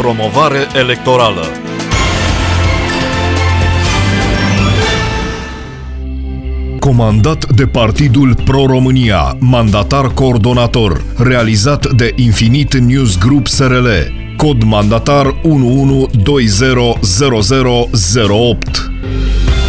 promovare electorală. Comandat de Partidul Pro-România, mandatar coordonator, realizat de Infinit News Group SRL, cod mandatar 11200008.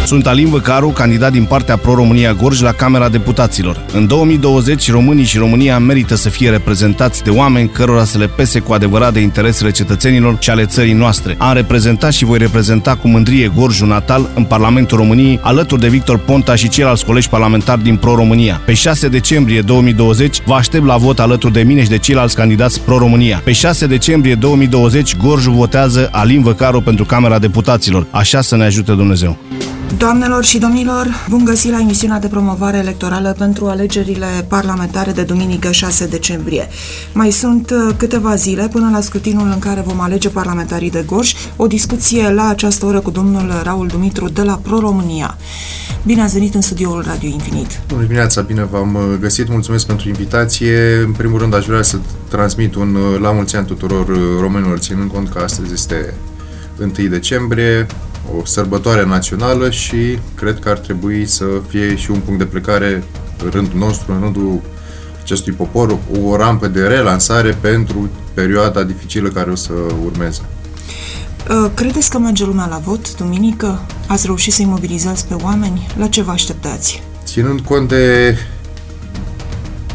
Sunt Alin Văcaru, candidat din partea Pro-România Gorj la Camera Deputaților. În 2020, românii și România merită să fie reprezentați de oameni cărora să le pese cu adevărat de interesele cetățenilor și ale țării noastre. Am reprezentat și voi reprezenta cu mândrie Gorjul natal în Parlamentul României, alături de Victor Ponta și ceilalți colegi parlamentari din Pro-România. Pe 6 decembrie 2020, vă aștept la vot alături de mine și de ceilalți candidați Pro-România. Pe 6 decembrie 2020, Gorjul votează Alin Văcaru pentru Camera Deputaților. Așa să ne ajute Dumnezeu. Doamnelor și domnilor, bun găsit la emisiunea de promovare electorală pentru alegerile parlamentare de duminică 6 decembrie. Mai sunt uh, câteva zile până la scrutinul în care vom alege parlamentarii de Gorj, o discuție la această oră cu domnul Raul Dumitru de la Pro-România. Bine ați venit în studioul Radio Infinit. Bună dimineața, bine v-am uh, găsit, mulțumesc pentru invitație. În primul rând aș vrea să transmit un uh, la mulți ani tuturor românilor, ținând cont că astăzi este 1 decembrie, o sărbătoare națională și cred că ar trebui să fie și un punct de plecare în rândul nostru, în rândul acestui popor, o rampă de relansare pentru perioada dificilă care o să urmeze. Uh, credeți că merge lumea la vot duminică? Ați reușit să-i mobilizați pe oameni? La ce vă așteptați? Ținând cont de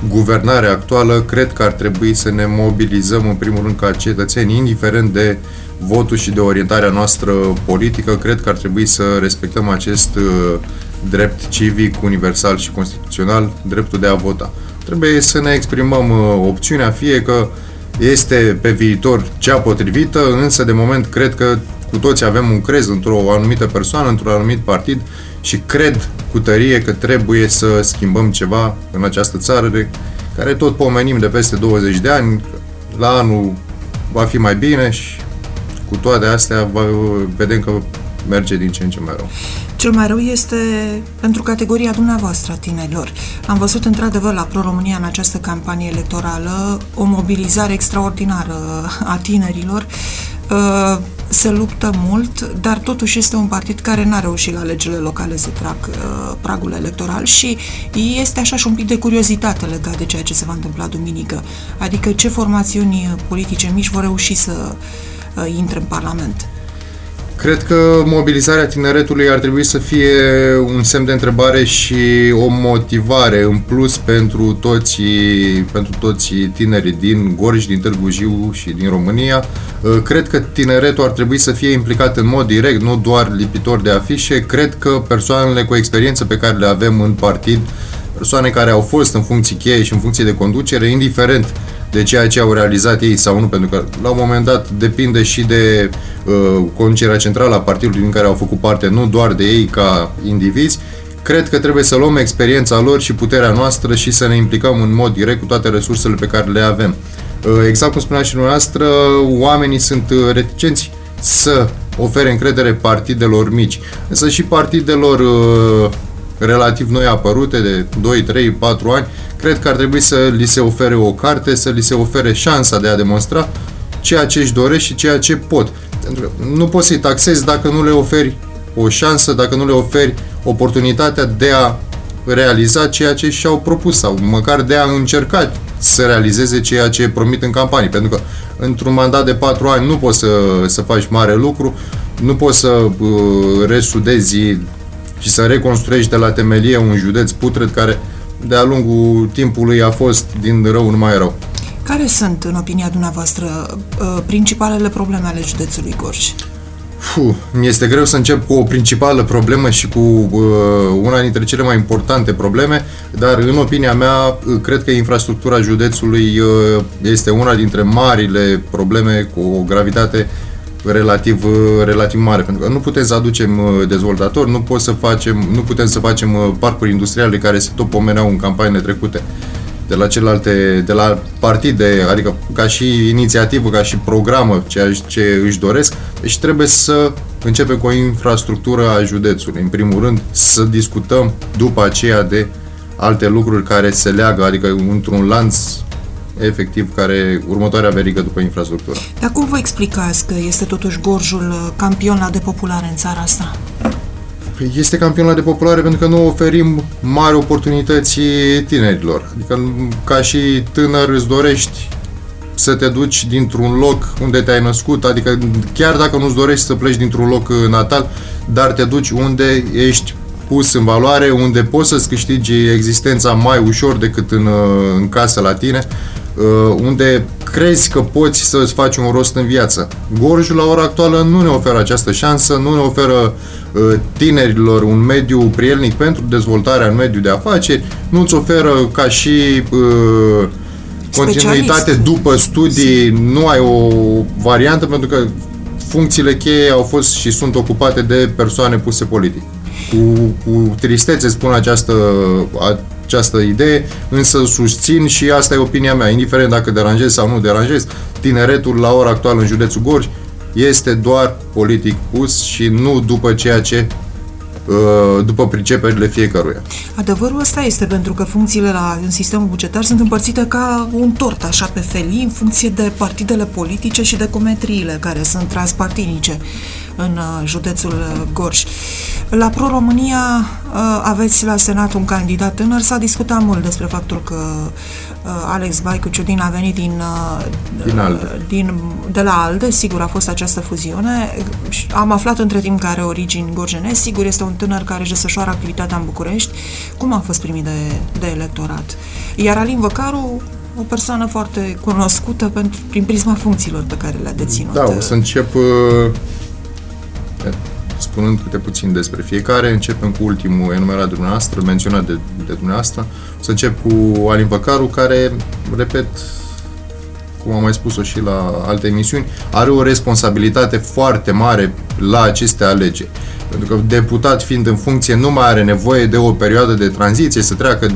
guvernarea actuală, cred că ar trebui să ne mobilizăm în primul rând ca cetățeni, indiferent de votul și de orientarea noastră politică, cred că ar trebui să respectăm acest uh, drept civic, universal și constituțional, dreptul de a vota. Trebuie să ne exprimăm uh, opțiunea, fie că este pe viitor cea potrivită, însă de moment cred că cu toți avem un crez într-o anumită persoană, într-un anumit partid și cred cu tărie că trebuie să schimbăm ceva în această țară de care tot pomenim de peste 20 de ani, la anul va fi mai bine și cu toate astea vedem că merge din ce în ce mai rău. Cel mai rău este pentru categoria dumneavoastră a tinerilor. Am văzut într-adevăr la Pro-România în această campanie electorală o mobilizare extraordinară a tinerilor. Uh, se luptă mult, dar totuși este un partid care n-a reușit la alegerile locale să trag uh, pragul electoral și este așa și un pic de curiozitate legat de ceea ce se va întâmpla duminică. Adică ce formațiuni politice mici vor reuși să uh, intre în Parlament. Cred că mobilizarea tineretului ar trebui să fie un semn de întrebare și o motivare în plus pentru toți, pentru toți tinerii din Gorj, din Târgu Jiu și din România. Uh, cred că tineretul ar trebui să fie implicat în mod direct, nu doar lipitor de afișe. Cred că persoanele cu experiență pe care le avem în partid, persoane care au fost în funcții cheie și în funcție de conducere, indiferent de ceea ce au realizat ei sau nu, pentru că la un moment dat depinde și de uh, conducerea centrală a partidului din care au făcut parte, nu doar de ei ca indivizi, cred că trebuie să luăm experiența lor și puterea noastră și să ne implicăm în mod direct cu toate resursele pe care le avem. Uh, exact cum spunea și dumneavoastră, oamenii sunt uh, reticenți să ofere încredere partidelor mici. Însă și partidelor uh, relativ noi apărute de 2, 3, 4 ani, cred că ar trebui să li se ofere o carte, să li se ofere șansa de a demonstra ceea ce își doresc și ceea ce pot. Pentru că nu poți să-i taxezi dacă nu le oferi o șansă, dacă nu le oferi oportunitatea de a realiza ceea ce și-au propus sau măcar de a încerca să realizeze ceea ce promit în campanii. Pentru că într-un mandat de patru ani nu poți să, să faci mare lucru, nu poți să uh, resudezi și să reconstruiești de la temelie un județ putred care de-a lungul timpului a fost din rău în mai rău. Care sunt, în opinia dumneavoastră, uh, principalele probleme ale județului Gorj? Fuh, mi este greu să încep cu o principală problemă și cu uh, una dintre cele mai importante probleme, dar în opinia mea, uh, cred că infrastructura județului uh, este una dintre marile probleme cu o gravitate relativ, uh, relativ mare, pentru că nu putem să aducem uh, dezvoltatori, nu, pot să facem, nu putem să facem uh, parcuri industriale care se tot pomeneau în campaniile trecute de la celelalte, de la partide, adică ca și inițiativă, ca și programă, ceea ce își doresc. Deci trebuie să începem cu o infrastructură a județului. În primul rând, să discutăm după aceea de alte lucruri care se leagă, adică într-un lanț efectiv care următoarea verigă după infrastructură. Dar cum vă explicați că este totuși Gorjul uh, campion la depopulare în țara asta? Păi Este campion la depopulare pentru că nu oferim mari oportunități tinerilor. Adică ca și tânăr îți dorești să te duci dintr-un loc unde te-ai născut, adică chiar dacă nu-ți dorești să pleci dintr-un loc uh, natal, dar te duci unde ești pus în valoare, unde poți să-ți câștigi existența mai ușor decât în, uh, în casă la tine, uh, unde crezi că poți să-ți faci un rost în viață. Gorjul la ora actuală nu ne oferă această șansă, nu ne oferă tinerilor un mediu prielnic pentru dezvoltarea în mediu de afaceri, nu-ți oferă ca și uh, continuitate după studii, nu ai o variantă pentru că funcțiile cheie au fost și sunt ocupate de persoane puse politic. Cu, cu tristețe spun această, această idee, însă susțin și asta e opinia mea, indiferent dacă deranjez sau nu deranjez, tineretul la ora actuală în județul Gorj este doar politic pus și nu după ceea ce Uh, după priceperile fiecăruia. Adevărul ăsta este pentru că funcțiile la, în sistemul bugetar sunt împărțite ca un tort, așa pe felii, în funcție de partidele politice și de cometriile care sunt transpartinice în uh, județul uh, Gorj. La Pro-România aveți la Senat un candidat tânăr, s-a discutat mult despre faptul că Alex Baicu Ciudin a venit din, din, ALDE. din de la ALDE, sigur a fost această fuziune. Am aflat între timp că are origini gorjene, sigur este un tânăr care își desfășoară activitatea în București. Cum a fost primit de, de electorat? Iar Alin Văcaru, o persoană foarte cunoscută pentru, prin prisma funcțiilor pe care le-a deținut. Da, o să încep uh, spunând câte puțin despre fiecare. Începem cu ultimul enumerat de dumneavoastră, menționat de, de dumneavoastră. O să încep cu Alin Văcaru, care, repet, cum am mai spus-o și la alte emisiuni, are o responsabilitate foarte mare la aceste alegeri. Pentru că deputat fiind în funcție nu mai are nevoie de o perioadă de tranziție, să treacă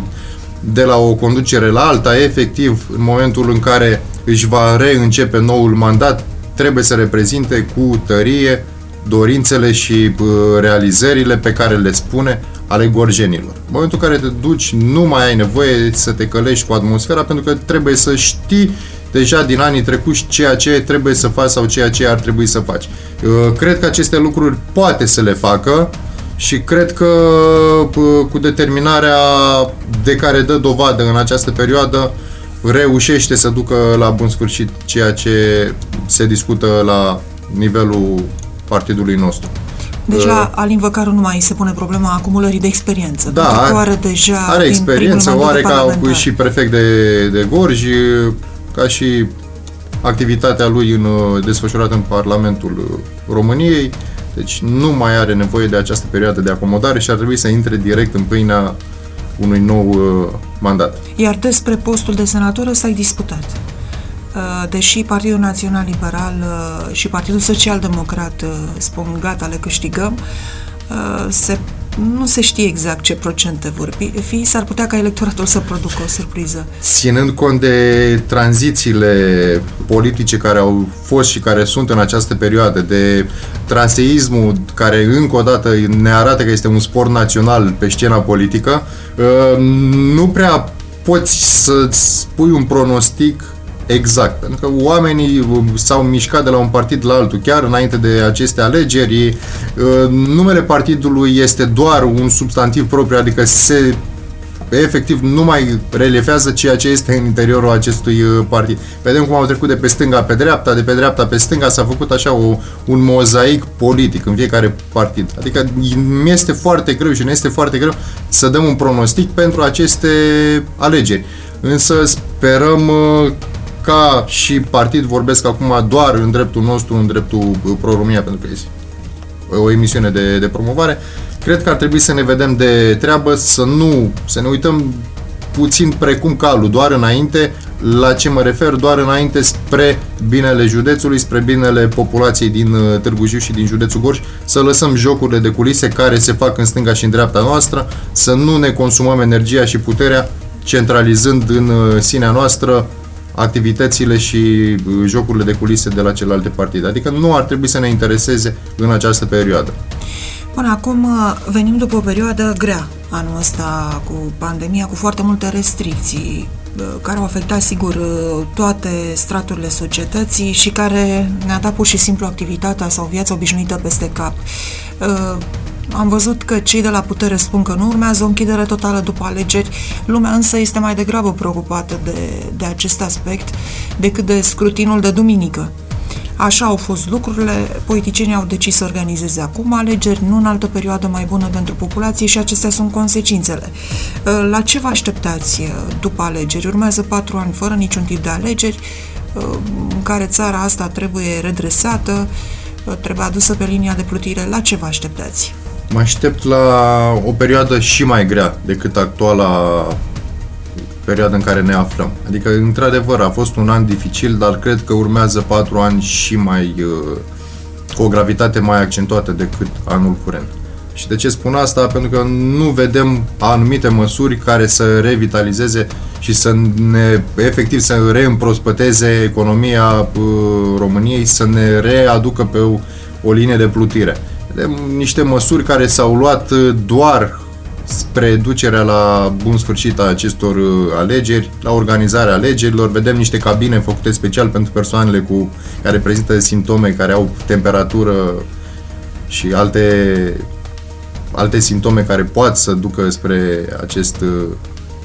de la o conducere la alta, efectiv, în momentul în care își va reîncepe noul mandat, trebuie să reprezinte cu tărie dorințele și realizările pe care le spune ale gorjenilor. În momentul în care te duci, nu mai ai nevoie să te călești cu atmosfera, pentru că trebuie să știi deja din anii trecuți ceea ce trebuie să faci sau ceea ce ar trebui să faci. Uh, cred că aceste lucruri poate să le facă și cred că uh, cu determinarea de care dă dovadă în această perioadă reușește să ducă la bun sfârșit ceea ce se discută la nivelul partidului nostru. Deci la uh, Alin Văcaru nu mai se pune problema acumulării de experiență. Da, pentru că are deja are experiență, o are ca și prefect de, de Gorj, ca și activitatea lui în, uh, desfășurată în Parlamentul uh, României, deci nu mai are nevoie de această perioadă de acomodare și ar trebui să intre direct în pâinea unui nou uh, mandat. Iar despre postul de senator s-a discutat. Uh, deși Partidul Național Liberal și Partidul Social Democrat spun gata, le câștigăm, se nu se știe exact ce procente vor fi, s-ar putea ca electoratul să producă o surpriză. Ținând cont de tranzițiile politice care au fost și care sunt în această perioadă, de traseismul care încă o dată ne arată că este un sport național pe scena politică, ă, nu prea poți să-ți spui un pronostic Exact, pentru că oamenii uh, s-au mișcat de la un partid la altul, chiar înainte de aceste alegeri. Uh, numele partidului este doar un substantiv propriu, adică se efectiv nu mai relefează ceea ce este în interiorul acestui uh, partid. Vedem cum au trecut de pe stânga pe dreapta, de pe dreapta pe stânga, s-a făcut așa o, un mozaic politic în fiecare partid. Adică mi este foarte greu și ne este foarte greu să dăm un pronostic pentru aceste alegeri. Însă sperăm ca și partid vorbesc acum doar în dreptul nostru, în dreptul Pro-România, pentru că este o emisiune de, de promovare, cred că ar trebui să ne vedem de treabă, să nu, să ne uităm puțin precum calul, doar înainte, la ce mă refer, doar înainte spre binele județului, spre binele populației din uh, Târgu Jiu și din județul Gorj, să lăsăm jocurile de culise care se fac în stânga și în dreapta noastră, să nu ne consumăm energia și puterea centralizând în uh, sinea noastră activitățile și uh, jocurile de culise de la celelalte partide. Adică nu ar trebui să ne intereseze în această perioadă. Până acum uh, venim după o perioadă grea anul ăsta cu pandemia, cu foarte multe restricții. care au afectat, sigur, toate straturile societății și care ne-a dat pur și simplu activitatea sau viața obișnuită peste cap. Am văzut că cei de la putere spun că nu urmează o închidere totală după alegeri, lumea însă este mai degrabă preocupată de, de acest aspect decât de scrutinul de duminică. Așa au fost lucrurile, politicienii au decis să organizeze acum alegeri, nu în altă perioadă mai bună pentru populație și acestea sunt consecințele. Uh, la ce vă așteptați uh, după alegeri? Urmează patru ani fără niciun tip de alegeri, uh, în care țara asta trebuie redresată, trebuie adusă pe linia de plutire. La ce vă așteptați? Mă aștept la o perioadă și mai grea decât actuala perioadă în care ne aflăm. Adică, într-adevăr, a fost un an dificil, dar cred că urmează patru ani și mai uh, cu o gravitate mai accentuată decât anul curent. Și de ce spun asta? Pentru că nu vedem anumite măsuri care să revitalizeze și să ne, efectiv, să reîmprospăteze economia uh, României, să ne readucă pe o, o linie de plutire. Vedem niște măsuri care s-au luat uh, doar spre ducerea la bun sfârșit a acestor uh, alegeri, la organizarea alegerilor. Vedem niște cabine făcute special pentru persoanele cu care prezintă simptome, care au temperatură și alte, alte simptome care pot să ducă spre acest uh,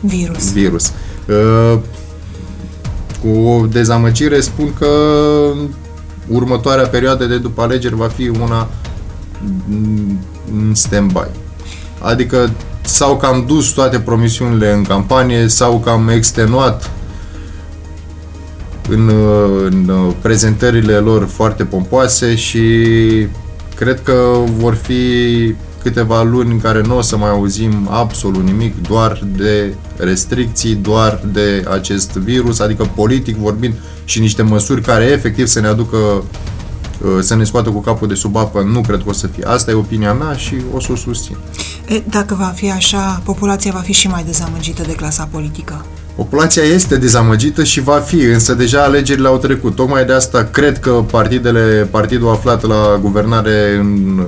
virus. virus. Uh, cu o dezamăgire spun că următoarea perioadă de după alegeri va fi una în stand-by. Adică sau că am dus toate promisiunile în campanie sau că am extenuat în, în prezentările lor foarte pompoase și cred că vor fi câteva luni în care nu o să mai auzim absolut nimic, doar de restricții, doar de acest virus, adică politic vorbind și niște măsuri care efectiv să ne aducă Uh, să ne scoată cu capul de sub apă, nu cred că o să fie. Asta e opinia mea și o să o susțin. E, dacă va fi așa, populația va fi și mai dezamăgită de clasa politică. Populația este dezamăgită și va fi, însă deja alegerile au trecut. Tocmai de asta cred că partidele, partidul aflat la guvernare în,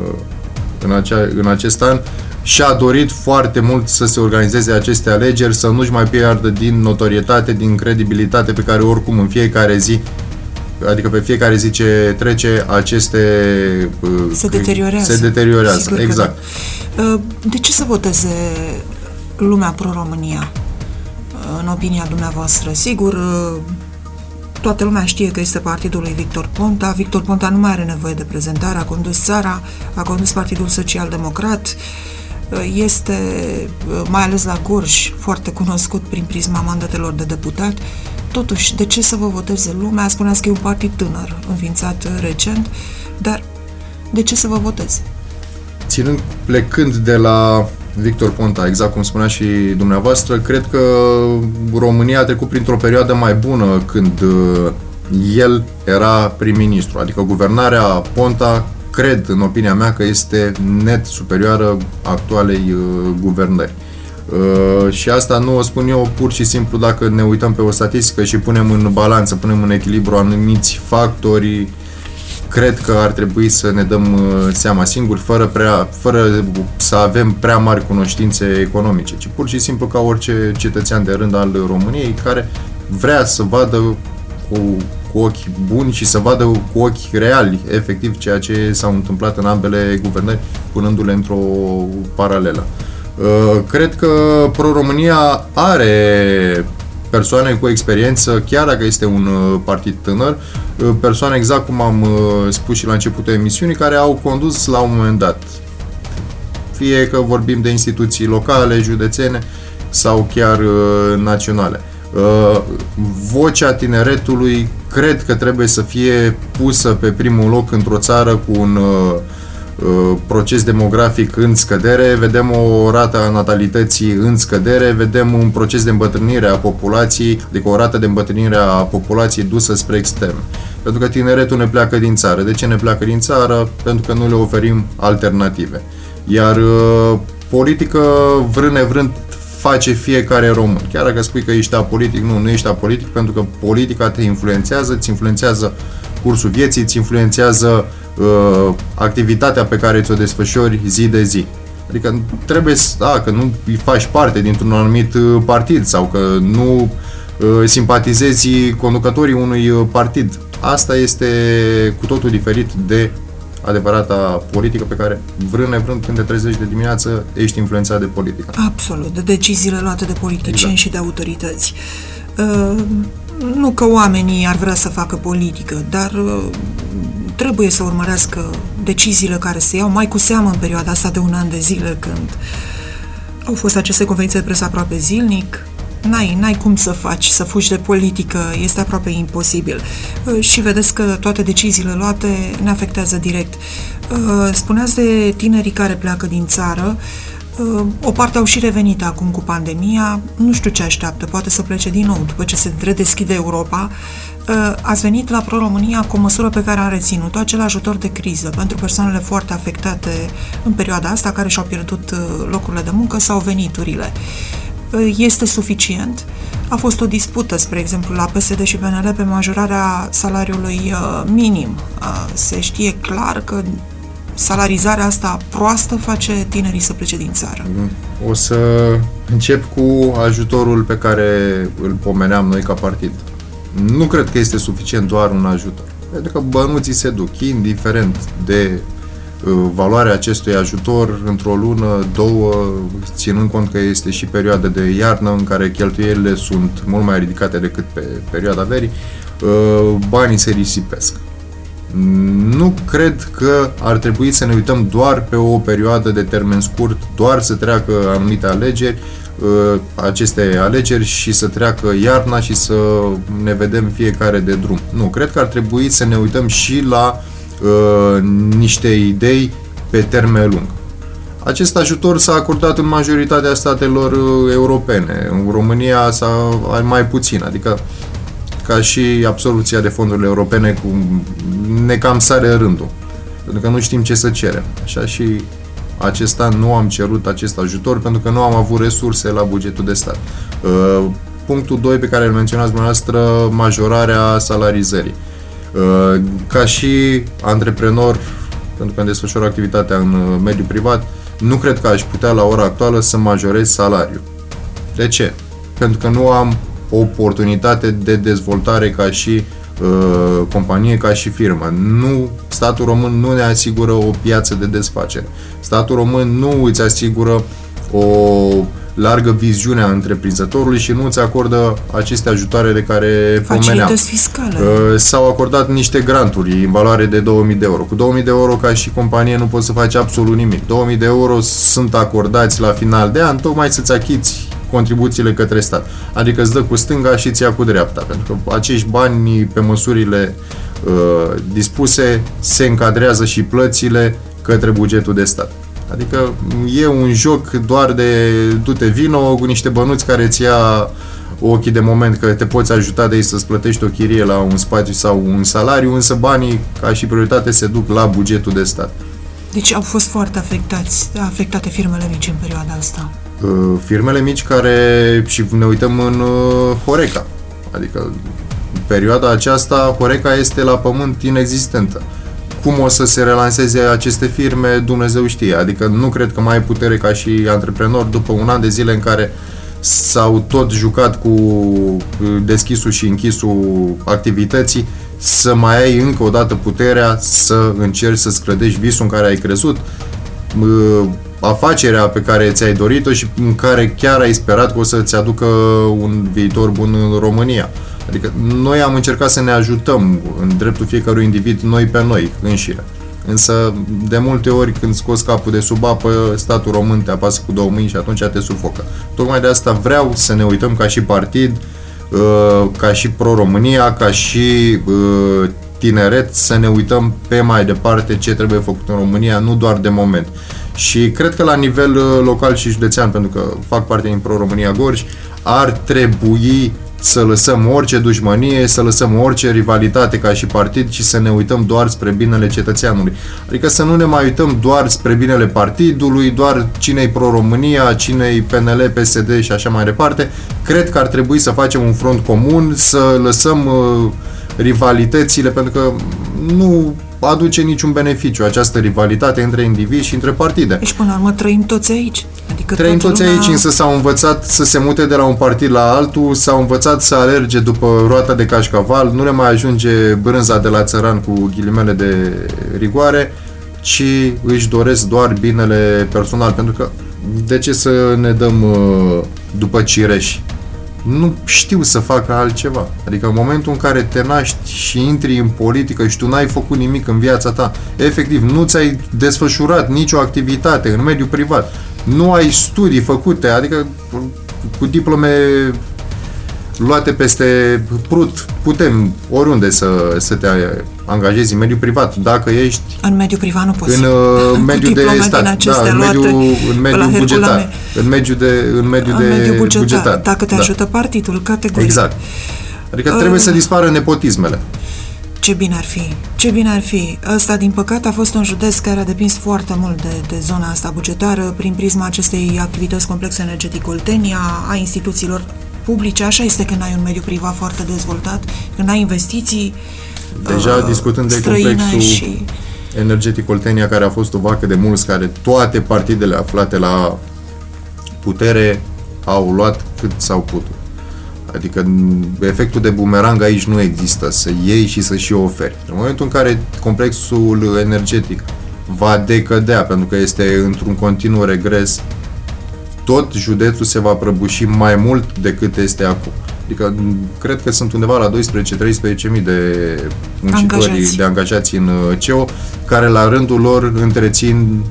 în, acea, în acest an și-a dorit foarte mult să se organizeze aceste alegeri, să nu-și mai piardă din notorietate, din credibilitate pe care oricum în fiecare zi adică pe fiecare zi ce trece, aceste... Uh, se deteriorează. Se deteriorează, Sigur exact. Da. Uh, de ce să voteze lumea pro-România, uh, în opinia dumneavoastră? Sigur, toată lumea știe că este partidul lui Victor Ponta. Victor Ponta nu mai are nevoie de prezentare, a condus țara, a condus Partidul Social Democrat, este, mai ales la Gorj, foarte cunoscut prin prisma mandatelor de deputat Totuși, de ce să vă voteze lumea? Spuneați că e un partid tânăr, înființat recent, dar de ce să vă voteze? Ținând, plecând de la Victor Ponta, exact cum spunea și dumneavoastră, cred că România a trecut printr-o perioadă mai bună când uh, el era prim-ministru, adică guvernarea Ponta cred, în opinia mea, că este net superioară actualei uh, guvernări. Uh, și asta nu o spun eu pur și simplu dacă ne uităm pe o statistică și punem în balanță, punem în echilibru anumiți factori, cred că ar trebui să ne dăm uh, seama singuri, fără, prea, fără să avem prea mari cunoștințe economice, ci pur și simplu ca orice cetățean de rând al României care vrea să vadă cu, cu ochi buni și să vadă cu ochi reali, efectiv, ceea ce s-a întâmplat în ambele guvernări, punându-le într-o paralelă. Uh, cred că Pro-România are persoane cu experiență, chiar dacă este un uh, partid tânăr, uh, persoane exact cum am spus și la începutul emisiunii, care au condus la un moment dat. Fie că vorbim de instituții locale, județene sau chiar naționale. Vocea tineretului cred că trebuie să fie pusă pe primul loc într-o țară cu un uh, Uh, proces demografic în scădere, vedem o rată a natalității în scădere, vedem un proces de îmbătrânire a populației, adică o rată de îmbătrânire a populației dusă spre extern. Pentru că tineretul ne pleacă din țară. De ce ne pleacă din țară? Pentru că nu le oferim alternative. Iar uh, politică, vrând nevrând, face fiecare român. Chiar dacă spui că ești apolitic, nu, nu ești apolitic pentru că politica te influențează, îți influențează cursul vieții, îți influențează uh, activitatea pe care ți-o desfășori zi de zi. Adică trebuie să, da, că nu faci parte dintr-un anumit uh, partid sau că nu simpatizezi conducătorii unui partid. Asta este cu totul diferit de adevărata politică pe care, vrând nevrând, când te trezești de dimineață, ești influențat de politică. Absolut, de deciziile luate de politicieni exact. și de autorități. Uh, nu că oamenii ar vrea să facă politică, dar uh, trebuie să urmărească deciziile care se iau, mai cu seamă în perioada asta de un an de zile, când au fost aceste conferințe de presă aproape zilnic, n-ai, n-ai cum să faci, să fugi de politică, este aproape imposibil. Uh, și vedeți că toate deciziile luate ne afectează direct. Uh, spuneați de tinerii care pleacă din țară, uh, o parte au și revenit acum cu pandemia, nu știu ce așteaptă, poate să plece din nou după ce se redeschide Europa. Ați venit la Pro-România cu o măsură pe care am reținut-o, acel ajutor de criză pentru persoanele foarte afectate în perioada asta, care și-au pierdut locurile de muncă sau veniturile. Uh, este suficient. A fost o dispută, spre exemplu, la PSD și PNL pe majorarea salariului uh, minim. Uh, se știe clar că salarizarea asta proastă face tinerii să plece din țară. O să încep cu ajutorul pe care îl pomeneam noi ca partid. Nu cred că este suficient doar un ajutor. Pentru că bănuții se duc, indiferent de Uh, valoarea acestui ajutor într-o lună, două, ținând cont că este și perioada de iarnă în care cheltuielile sunt mult mai ridicate decât pe perioada verii, uh, banii se risipesc. Nu cred că ar trebui să ne uităm doar pe o perioadă de termen scurt, doar să treacă anumite alegeri, uh, aceste alegeri și să treacă iarna și să ne vedem fiecare de drum. Nu, cred că ar trebui să ne uităm și la uh, uh, niște idei pe termen lung. Acest ajutor s-a acordat în majoritatea statelor uh, europene. În România s-a mai puțin, adică ca și absoluția de fondurile europene cu ne cam sare rândul. Pentru că nu știm ce să cerem. Așa și acest an nu am cerut acest ajutor pentru că nu am avut resurse la bugetul de stat. Uh, punctul 2 pe care îl menționați dumneavoastră, majorarea salarizării. Uh, ca și antreprenor, pentru că îmi desfășor activitatea în uh, mediul privat, nu cred că aș putea la ora actuală să majorez salariul. De ce? Pentru că nu am o oportunitate de dezvoltare ca și uh, companie, ca și firmă. Nu, statul român nu ne asigură o piață de desfacere. Statul român nu îți asigură o largă viziunea întreprinzătorului și nu îți acordă aceste ajutoare de care pomeneam. fiscale. Uh, s-au acordat niște granturi în valoare de 2000 de euro. Cu 2000 de euro ca și companie nu poți să faci absolut nimic. 2000 de euro sunt acordați la final de an tocmai să-ți achiți contribuțiile către stat. Adică îți dă cu stânga și îți ia cu dreapta. Pentru că acești bani pe măsurile uh, dispuse se încadrează și plățile către bugetul de stat. Adică e un joc doar de du-te vino cu niște bănuți care îți ia ochii de moment că te poți ajuta de ei să-ți plătești o chirie la un spațiu sau un salariu, însă banii ca și prioritate se duc la bugetul de stat. Deci au fost foarte afectați, afectate firmele mici în perioada asta. Uh, firmele mici care, și ne uităm în uh, Horeca, adică în perioada aceasta Horeca este la pământ inexistentă. Cum o să se relanseze aceste firme, Dumnezeu știe. Adică nu cred că mai ai putere ca și antreprenor după un an de zile în care s-au tot jucat cu deschisul și închisul activității, să mai ai încă o dată puterea să încerci să-ți clădești visul în care ai crezut, afacerea pe care ți-ai dorit-o și în care chiar ai sperat că o să-ți aducă un viitor bun în România. Adică noi am încercat să ne ajutăm în dreptul fiecărui individ, noi pe noi, înșire. Însă, de multe ori, când scoți capul de sub apă, statul român te apasă cu două mâini și atunci te sufocă. Tocmai de asta vreau să ne uităm ca și partid, uh, ca și Pro-România, ca și uh, tineret, să ne uităm pe mai departe ce trebuie făcut în România, nu doar de moment. Și cred că la nivel uh, local și județean, pentru că fac parte din Pro-România Gorj, ar trebui să lăsăm orice dușmănie, să lăsăm orice rivalitate ca și partid și să ne uităm doar spre binele cetățeanului. Adică să nu ne mai uităm doar spre binele partidului, doar cine-i pro-România, cine-i PNL, PSD și așa mai departe. Cred că ar trebui să facem un front comun, să lăsăm uh, rivalitățile, pentru că nu aduce niciun beneficiu această rivalitate între indivizi și între partide. Deci, până la urmă, trăim toți aici. Adică Trăim toată toți lumea- aici, însă s-au învățat să se mute de la un partid la altul, s-au învățat să alerge după roata de cașcaval, nu le mai ajunge brânza de la țăran cu ghilimele de rigoare, ci își doresc doar binele personal, pentru că de ce să ne dăm uh, după cireși? Nu știu să facă altceva. Adică în momentul în care te naști și intri în politică și tu n-ai făcut nimic în viața ta, efectiv, nu ți-ai desfășurat nicio activitate în mediul privat, nu ai studii făcute, adică cu diplome luate peste prut, putem oriunde să, să te angajezi în mediul privat, dacă ești În mediul privat nu poți. în uh, Cu mediul de diplome stat, din acestea da, în luate mediul, în pe la mediul bugetar, Herculane. în mediul de, în mediul În de mediul bugetar, bugetar. dacă te da. ajută partidul, categoric. Exact. Adică trebuie să dispară nepotismele. Ce bine ar fi, ce bine ar fi. Ăsta, din păcate, a fost un județ care a depins foarte mult de, de zona asta bugetară prin prisma acestei activități complexe energetic Oltenia, a instituțiilor publice. Așa este când ai un mediu privat foarte dezvoltat, când ai investiții Deja uh, discutând de străine complexul și... energetic Oltenia, care a fost o vacă de mulți, care toate partidele aflate la putere au luat cât s-au putut. Adică n- efectul de bumerang aici nu există, să iei și să și oferi. În momentul în care complexul energetic va decădea, pentru că este într-un continuu regres, tot județul se va prăbuși mai mult decât este acum. Adică m, cred că sunt undeva la 12-13 mii de muncitori, Angajați. de angajați în uh, CEO, care la rândul lor întrețin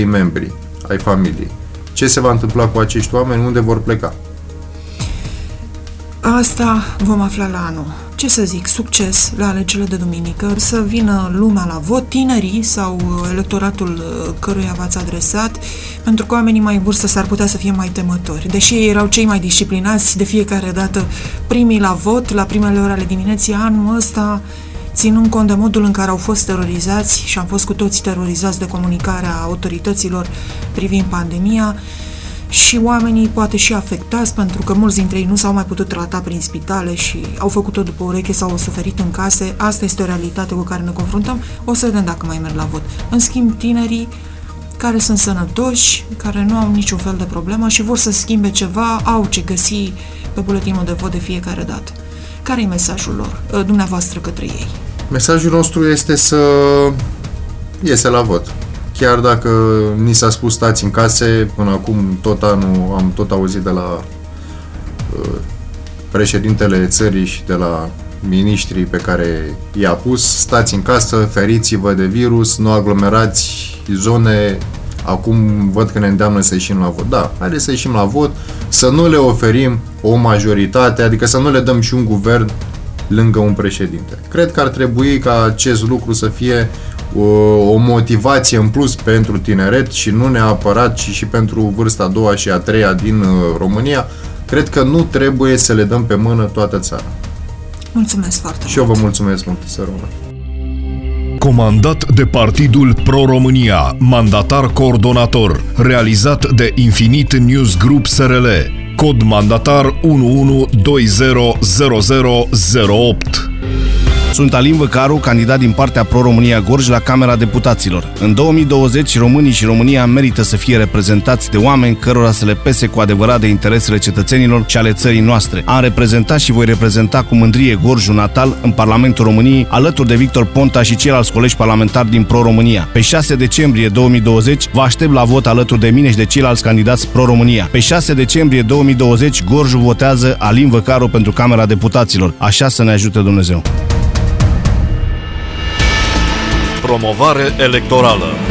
2-3 membri ai familiei. Ce se va întâmpla cu acești oameni? Unde vor pleca? Asta vom afla la anul. Ce să zic, succes la alegerile de duminică, să vină lumea la vot, tinerii sau uh, electoratul uh, căruia v-ați adresat, pentru că oamenii mai în vârstă s-ar putea să fie mai temători. Deși ei erau cei mai disciplinați de fiecare dată primii la vot, la primele ore ale dimineții, anul ăsta, ținând cont de modul în care au fost terorizați și am fost cu toții terorizați de comunicarea autorităților privind pandemia, și oamenii poate și afectați pentru că mulți dintre ei nu s-au mai putut trata prin spitale și au făcut-o după ureche sau au suferit în case. Asta este o realitate cu care ne confruntăm. O să vedem dacă mai merg la vot. În schimb, tinerii care sunt sănătoși, care nu au niciun fel de problemă și vor să schimbe ceva, au ce găsi pe buletinul de vot de fiecare dată. Care e mesajul lor, ă, dumneavoastră, către ei? Mesajul nostru este să iese la vot. Chiar dacă ni s-a spus stați în case, până acum tot anul am tot auzit de la uh, președintele țării și de la miniștrii pe care i-a pus, stați în casă, feriți-vă de virus, nu aglomerați zone, acum văd că ne îndeamnă să ieșim la vot. Da, haideți să ieșim la vot, să nu le oferim o majoritate, adică să nu le dăm și un guvern lângă un președinte. Cred că ar trebui ca acest lucru să fie o, o motivație în plus pentru tineret și nu neapărat, ci și pentru vârsta a doua și a treia din uh, România. Cred că nu trebuie să le dăm pe mână toată țara. Mulțumesc foarte Și eu mult! vă mulțumesc mult, să rămână. Comandat de Partidul Pro-România, mandatar coordonator, realizat de Infinit News Group SRL, cod mandatar 11200008. Sunt Alin Văcaru, candidat din partea Pro-România Gorj la Camera Deputaților. În 2020, românii și România merită să fie reprezentați de oameni cărora să le pese cu adevărat de interesele cetățenilor și ale țării noastre. Am reprezentat și voi reprezenta cu mândrie Gorjul natal în Parlamentul României, alături de Victor Ponta și ceilalți colegi parlamentari din Pro-România. Pe 6 decembrie 2020, vă aștept la vot alături de mine și de ceilalți candidați Pro-România. Pe 6 decembrie 2020, Gorjul votează Alin Văcaru pentru Camera Deputaților. Așa să ne ajute Dumnezeu. Promovare electorală.